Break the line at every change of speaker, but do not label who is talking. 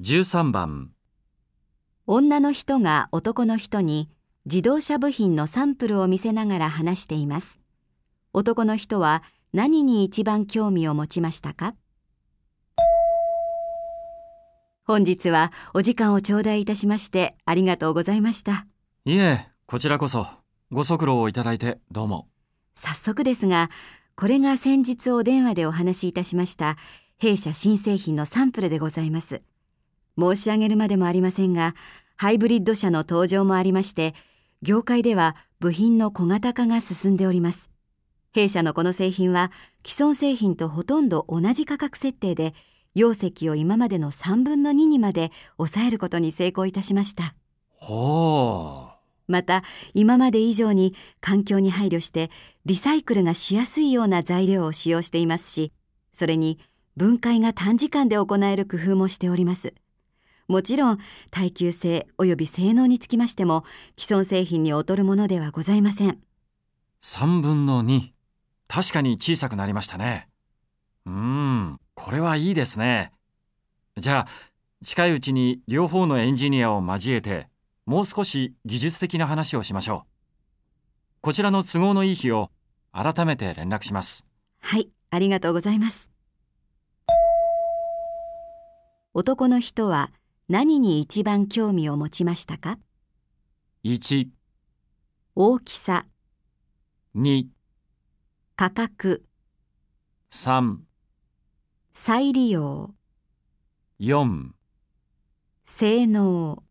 13番
女の人が男の人に自動車部品のサンプルを見せながら話しています。男の人は何に一番興味を持ちましたか？本日はお時間を頂戴いたしましてありがとうございました。
いえ、こちらこそご足労をいただいてどうも。
早速ですが、これが先日お電話でお話しいたしました弊社新製品のサンプルでございます。申し上げるまでもありませんが、ハイブリッド車の登場もありまして、業界では部品の小型化が進んでおります。弊社のこの製品は既存製品とほとんど同じ価格設定で、容積を今までの3分の2にまで抑えることに成功いたしました。
ほう。
また今まで以上に環境に配慮してリサイクルがしやすいような材料を使用していますしそれに分解が短時間で行える工夫もしておりますもちろん耐久性及び性能につきましても既存製品に劣るものではございません
3分の2。確かに小さくなりましたね。うーん、これはいいですね。じゃあ、近いうちに両方のエンジニアを交えて、もう少し技術的な話をしましょう。こちらの都合のいい日を改めて連絡します。
はいありがとうございます男の人は何に一番興味を持ちましたか
？1、
大きさ。
2、
価格。
3、
再利用。
4
性能